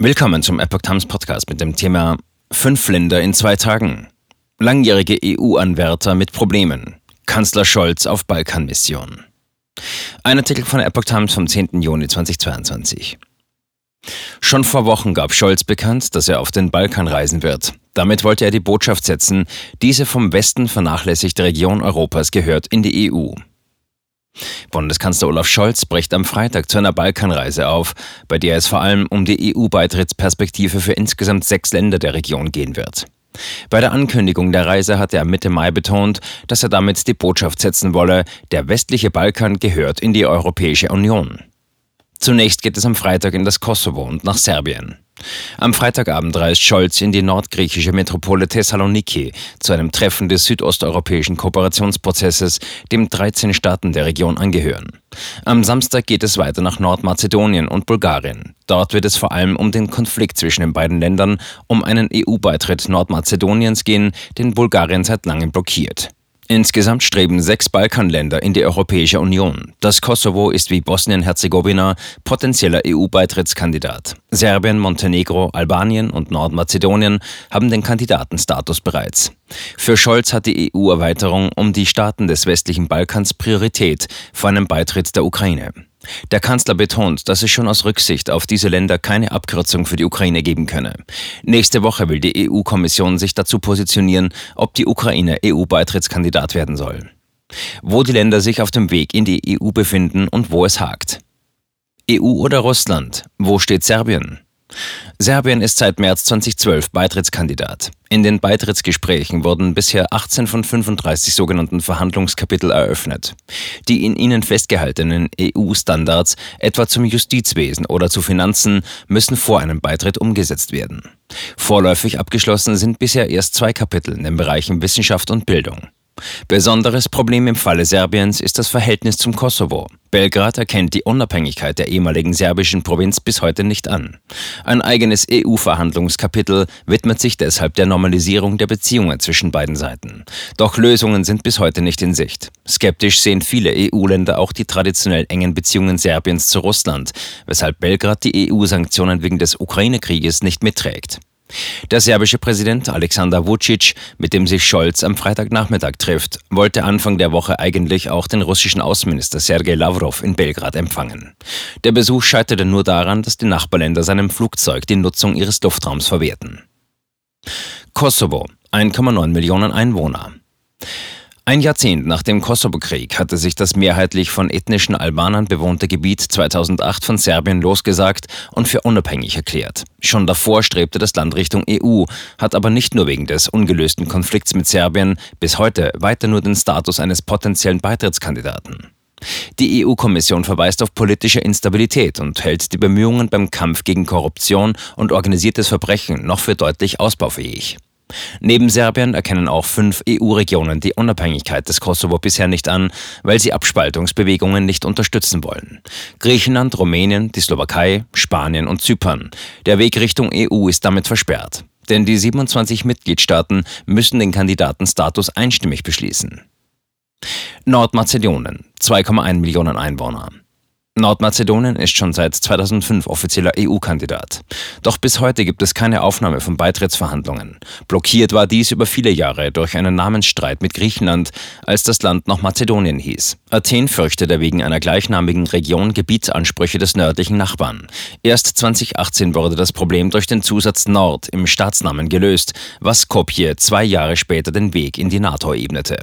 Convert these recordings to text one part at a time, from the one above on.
Willkommen zum Epoch Times Podcast mit dem Thema Fünf Länder in zwei Tagen. Langjährige EU-Anwärter mit Problemen. Kanzler Scholz auf Balkanmission. Ein Artikel von Epoch Times vom 10. Juni 2022. Schon vor Wochen gab Scholz bekannt, dass er auf den Balkan reisen wird. Damit wollte er die Botschaft setzen, diese vom Westen vernachlässigte Region Europas gehört in die EU. Bundeskanzler Olaf Scholz bricht am Freitag zu einer Balkanreise auf, bei der es vor allem um die EU-Beitrittsperspektive für insgesamt sechs Länder der Region gehen wird. Bei der Ankündigung der Reise hat er Mitte Mai betont, dass er damit die Botschaft setzen wolle, der westliche Balkan gehört in die Europäische Union. Zunächst geht es am Freitag in das Kosovo und nach Serbien. Am Freitagabend reist Scholz in die nordgriechische Metropole Thessaloniki zu einem Treffen des südosteuropäischen Kooperationsprozesses, dem 13 Staaten der Region angehören. Am Samstag geht es weiter nach Nordmazedonien und Bulgarien. Dort wird es vor allem um den Konflikt zwischen den beiden Ländern, um einen EU-Beitritt Nordmazedoniens gehen, den Bulgarien seit langem blockiert. Insgesamt streben sechs Balkanländer in die Europäische Union. Das Kosovo ist wie Bosnien-Herzegowina potenzieller EU-Beitrittskandidat. Serbien, Montenegro, Albanien und Nordmazedonien haben den Kandidatenstatus bereits. Für Scholz hat die EU-Erweiterung um die Staaten des westlichen Balkans Priorität vor einem Beitritt der Ukraine. Der Kanzler betont, dass es schon aus Rücksicht auf diese Länder keine Abkürzung für die Ukraine geben könne. Nächste Woche will die EU-Kommission sich dazu positionieren, ob die Ukraine EU-Beitrittskandidat werden soll. Wo die Länder sich auf dem Weg in die EU befinden und wo es hakt. EU oder Russland? Wo steht Serbien? Serbien ist seit März 2012 Beitrittskandidat. In den Beitrittsgesprächen wurden bisher 18 von 35 sogenannten Verhandlungskapitel eröffnet. Die in ihnen festgehaltenen EU-Standards, etwa zum Justizwesen oder zu Finanzen, müssen vor einem Beitritt umgesetzt werden. Vorläufig abgeschlossen sind bisher erst zwei Kapitel in den Bereichen Wissenschaft und Bildung. Besonderes Problem im Falle Serbiens ist das Verhältnis zum Kosovo. Belgrad erkennt die Unabhängigkeit der ehemaligen serbischen Provinz bis heute nicht an. Ein eigenes EU-Verhandlungskapitel widmet sich deshalb der Normalisierung der Beziehungen zwischen beiden Seiten. Doch Lösungen sind bis heute nicht in Sicht. Skeptisch sehen viele EU-Länder auch die traditionell engen Beziehungen Serbiens zu Russland, weshalb Belgrad die EU-Sanktionen wegen des Ukraine-Krieges nicht mitträgt. Der serbische Präsident Alexander Vucic, mit dem sich Scholz am Freitagnachmittag trifft, wollte Anfang der Woche eigentlich auch den russischen Außenminister Sergei Lavrov in Belgrad empfangen. Der Besuch scheiterte nur daran, dass die Nachbarländer seinem Flugzeug die Nutzung ihres Luftraums verwehrten. Kosovo, 1,9 Millionen Einwohner. Ein Jahrzehnt nach dem Kosovo-Krieg hatte sich das mehrheitlich von ethnischen Albanern bewohnte Gebiet 2008 von Serbien losgesagt und für unabhängig erklärt. Schon davor strebte das Land Richtung EU, hat aber nicht nur wegen des ungelösten Konflikts mit Serbien bis heute weiter nur den Status eines potenziellen Beitrittskandidaten. Die EU-Kommission verweist auf politische Instabilität und hält die Bemühungen beim Kampf gegen Korruption und organisiertes Verbrechen noch für deutlich ausbaufähig. Neben Serbien erkennen auch fünf EU-Regionen die Unabhängigkeit des Kosovo bisher nicht an, weil sie Abspaltungsbewegungen nicht unterstützen wollen. Griechenland, Rumänien, die Slowakei, Spanien und Zypern. Der Weg Richtung EU ist damit versperrt. Denn die 27 Mitgliedstaaten müssen den Kandidatenstatus einstimmig beschließen. Nordmazedonien, 2,1 Millionen Einwohner. Nordmazedonien ist schon seit 2005 offizieller EU-Kandidat. Doch bis heute gibt es keine Aufnahme von Beitrittsverhandlungen. Blockiert war dies über viele Jahre durch einen Namensstreit mit Griechenland, als das Land noch Mazedonien hieß. Athen fürchtete wegen einer gleichnamigen Region Gebietsansprüche des nördlichen Nachbarn. Erst 2018 wurde das Problem durch den Zusatz Nord im Staatsnamen gelöst, was Skopje zwei Jahre später den Weg in die NATO ebnete.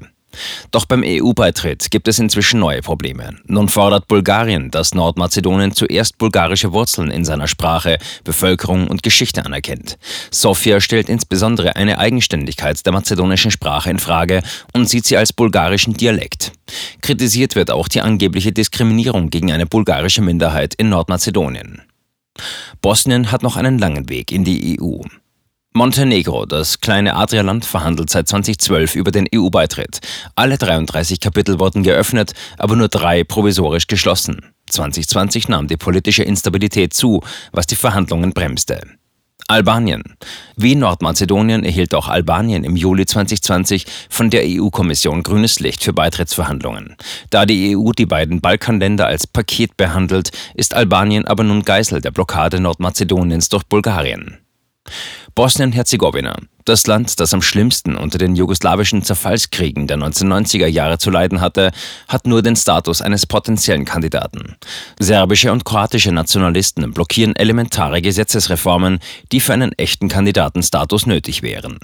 Doch beim EU-Beitritt gibt es inzwischen neue Probleme. Nun fordert Bulgarien, dass Nordmazedonien zuerst bulgarische Wurzeln in seiner Sprache, Bevölkerung und Geschichte anerkennt. Sofia stellt insbesondere eine Eigenständigkeit der mazedonischen Sprache in Frage und sieht sie als bulgarischen Dialekt. Kritisiert wird auch die angebliche Diskriminierung gegen eine bulgarische Minderheit in Nordmazedonien. Bosnien hat noch einen langen Weg in die EU. Montenegro, das kleine Adrialand, verhandelt seit 2012 über den EU-Beitritt. Alle 33 Kapitel wurden geöffnet, aber nur drei provisorisch geschlossen. 2020 nahm die politische Instabilität zu, was die Verhandlungen bremste. Albanien. Wie Nordmazedonien erhielt auch Albanien im Juli 2020 von der EU-Kommission grünes Licht für Beitrittsverhandlungen. Da die EU die beiden Balkanländer als Paket behandelt, ist Albanien aber nun Geisel der Blockade Nordmazedoniens durch Bulgarien. Bosnien-Herzegowina. Das Land, das am schlimmsten unter den jugoslawischen Zerfallskriegen der 1990er Jahre zu leiden hatte, hat nur den Status eines potenziellen Kandidaten. Serbische und kroatische Nationalisten blockieren elementare Gesetzesreformen, die für einen echten Kandidatenstatus nötig wären.